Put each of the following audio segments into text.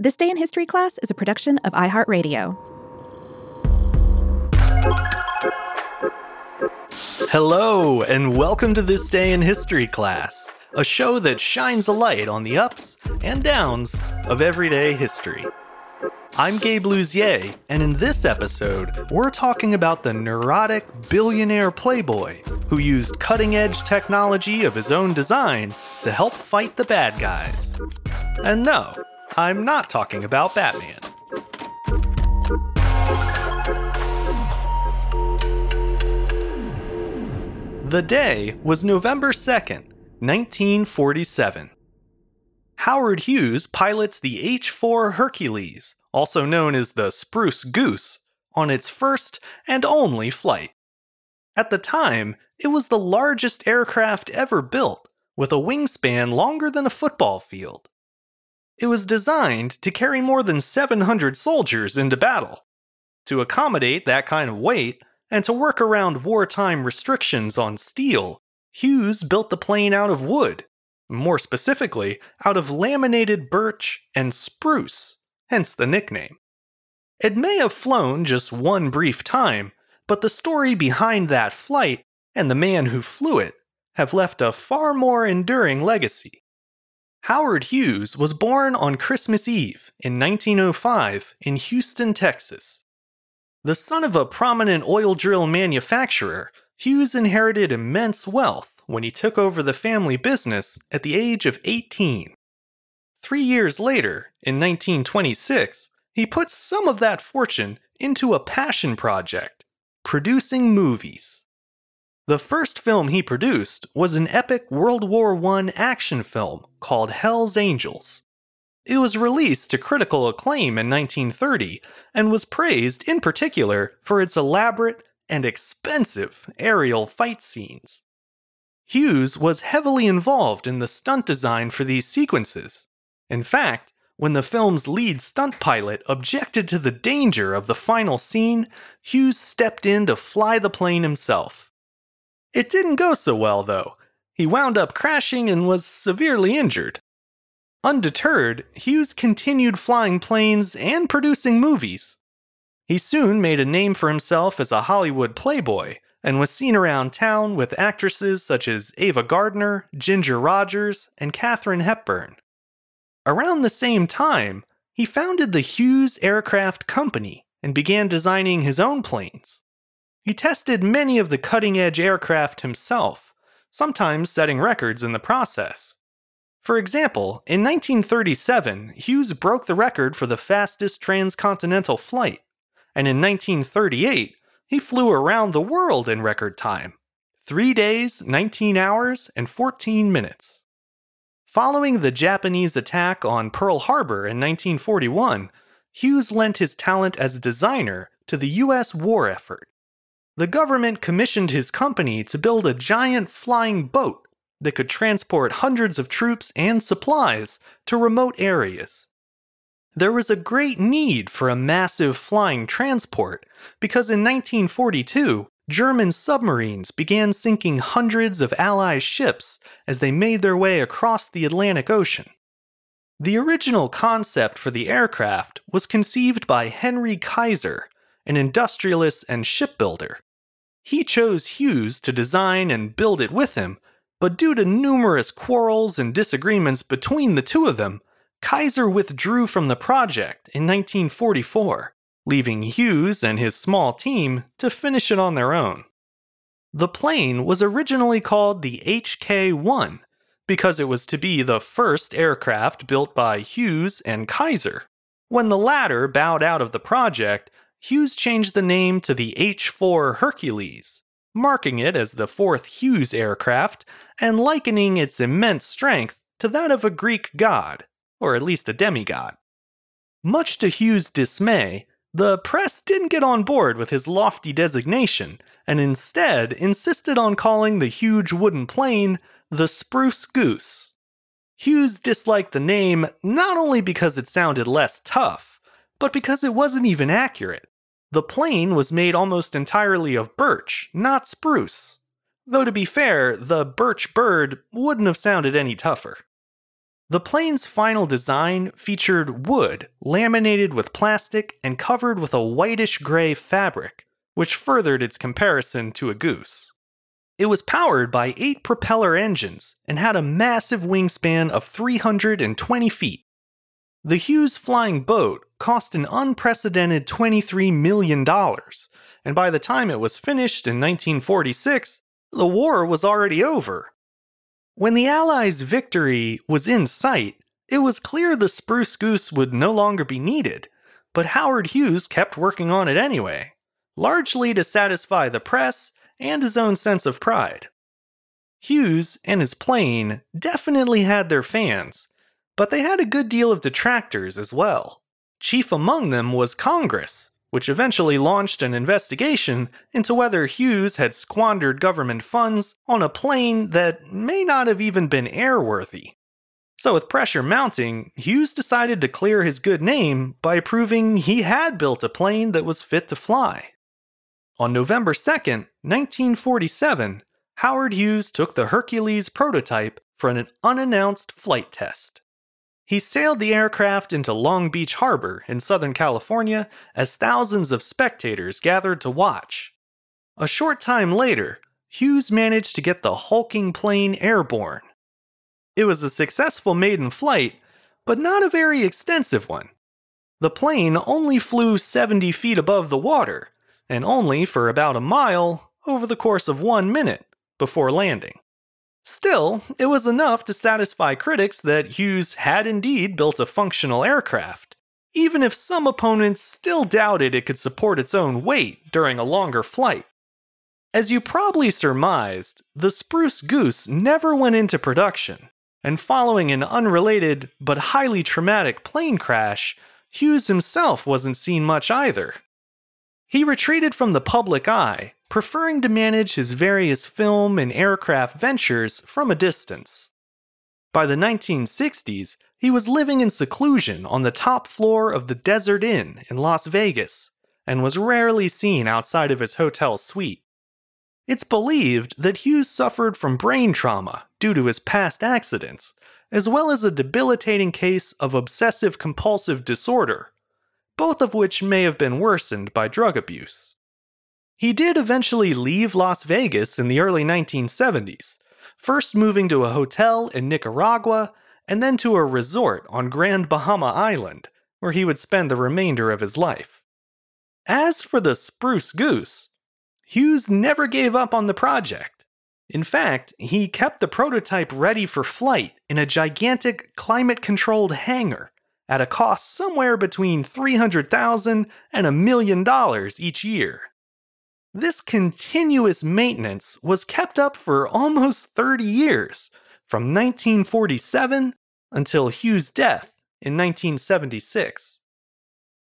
This Day in History class is a production of iHeartRadio. Hello, and welcome to This Day in History class, a show that shines a light on the ups and downs of everyday history. I'm Gabe Luzier, and in this episode, we're talking about the neurotic billionaire playboy who used cutting edge technology of his own design to help fight the bad guys. And no, I'm not talking about Batman. The day was November 2nd, 1947. Howard Hughes pilots the H 4 Hercules, also known as the Spruce Goose, on its first and only flight. At the time, it was the largest aircraft ever built, with a wingspan longer than a football field. It was designed to carry more than 700 soldiers into battle. To accommodate that kind of weight, and to work around wartime restrictions on steel, Hughes built the plane out of wood, more specifically, out of laminated birch and spruce, hence the nickname. It may have flown just one brief time, but the story behind that flight and the man who flew it have left a far more enduring legacy. Howard Hughes was born on Christmas Eve in 1905 in Houston, Texas. The son of a prominent oil drill manufacturer, Hughes inherited immense wealth when he took over the family business at the age of 18. Three years later, in 1926, he put some of that fortune into a passion project producing movies. The first film he produced was an epic World War I action film called Hell's Angels. It was released to critical acclaim in 1930 and was praised in particular for its elaborate and expensive aerial fight scenes. Hughes was heavily involved in the stunt design for these sequences. In fact, when the film's lead stunt pilot objected to the danger of the final scene, Hughes stepped in to fly the plane himself. It didn't go so well, though. He wound up crashing and was severely injured. Undeterred, Hughes continued flying planes and producing movies. He soon made a name for himself as a Hollywood playboy and was seen around town with actresses such as Ava Gardner, Ginger Rogers, and Katharine Hepburn. Around the same time, he founded the Hughes Aircraft Company and began designing his own planes. He tested many of the cutting edge aircraft himself, sometimes setting records in the process. For example, in 1937, Hughes broke the record for the fastest transcontinental flight, and in 1938, he flew around the world in record time 3 days, 19 hours, and 14 minutes. Following the Japanese attack on Pearl Harbor in 1941, Hughes lent his talent as a designer to the U.S. war effort the government commissioned his company to build a giant flying boat that could transport hundreds of troops and supplies to remote areas. There was a great need for a massive flying transport because in 1942, German submarines began sinking hundreds of Allied ships as they made their way across the Atlantic Ocean. The original concept for the aircraft was conceived by Henry Kaiser, an industrialist and shipbuilder. He chose Hughes to design and build it with him, but due to numerous quarrels and disagreements between the two of them, Kaiser withdrew from the project in 1944, leaving Hughes and his small team to finish it on their own. The plane was originally called the HK 1 because it was to be the first aircraft built by Hughes and Kaiser. When the latter bowed out of the project, Hughes changed the name to the H 4 Hercules, marking it as the fourth Hughes aircraft and likening its immense strength to that of a Greek god, or at least a demigod. Much to Hughes' dismay, the press didn't get on board with his lofty designation and instead insisted on calling the huge wooden plane the Spruce Goose. Hughes disliked the name not only because it sounded less tough, but because it wasn't even accurate. The plane was made almost entirely of birch, not spruce. Though to be fair, the birch bird wouldn't have sounded any tougher. The plane's final design featured wood laminated with plastic and covered with a whitish gray fabric, which furthered its comparison to a goose. It was powered by eight propeller engines and had a massive wingspan of 320 feet. The Hughes flying boat cost an unprecedented $23 million, and by the time it was finished in 1946, the war was already over. When the Allies' victory was in sight, it was clear the Spruce Goose would no longer be needed, but Howard Hughes kept working on it anyway, largely to satisfy the press and his own sense of pride. Hughes and his plane definitely had their fans, but they had a good deal of detractors as well. Chief among them was Congress, which eventually launched an investigation into whether Hughes had squandered government funds on a plane that may not have even been airworthy. So, with pressure mounting, Hughes decided to clear his good name by proving he had built a plane that was fit to fly. On November 2nd, 1947, Howard Hughes took the Hercules prototype for an unannounced flight test. He sailed the aircraft into Long Beach Harbor in Southern California as thousands of spectators gathered to watch. A short time later, Hughes managed to get the hulking plane airborne. It was a successful maiden flight, but not a very extensive one. The plane only flew 70 feet above the water, and only for about a mile over the course of one minute before landing. Still, it was enough to satisfy critics that Hughes had indeed built a functional aircraft, even if some opponents still doubted it could support its own weight during a longer flight. As you probably surmised, the Spruce Goose never went into production, and following an unrelated but highly traumatic plane crash, Hughes himself wasn't seen much either. He retreated from the public eye, preferring to manage his various film and aircraft ventures from a distance. By the 1960s, he was living in seclusion on the top floor of the Desert Inn in Las Vegas and was rarely seen outside of his hotel suite. It's believed that Hughes suffered from brain trauma due to his past accidents, as well as a debilitating case of obsessive compulsive disorder, both of which may have been worsened by drug abuse. He did eventually leave Las Vegas in the early 1970s, first moving to a hotel in Nicaragua and then to a resort on Grand Bahama Island, where he would spend the remainder of his life. As for the Spruce Goose, Hughes never gave up on the project. In fact, he kept the prototype ready for flight in a gigantic climate controlled hangar at a cost somewhere between 300,000 and a million dollars each year. This continuous maintenance was kept up for almost 30 years, from 1947 until Hughes' death in 1976.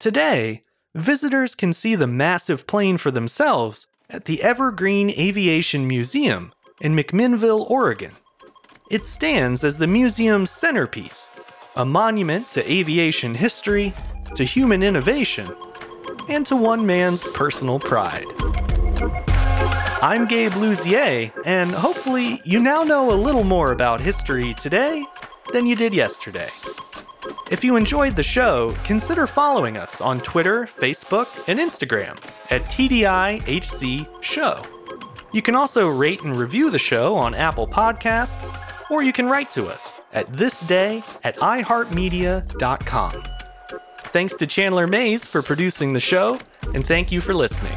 Today, visitors can see the massive plane for themselves at the Evergreen Aviation Museum in McMinnville, Oregon. It stands as the museum's centerpiece a monument to aviation history, to human innovation, and to one man's personal pride. I'm Gabe Luzier, and hopefully you now know a little more about history today than you did yesterday. If you enjoyed the show, consider following us on Twitter, Facebook, and Instagram at TDIHC Show. You can also rate and review the show on Apple Podcasts, or you can write to us at thisday at iheartmedia.com. Thanks to Chandler Mays for producing the show, and thank you for listening.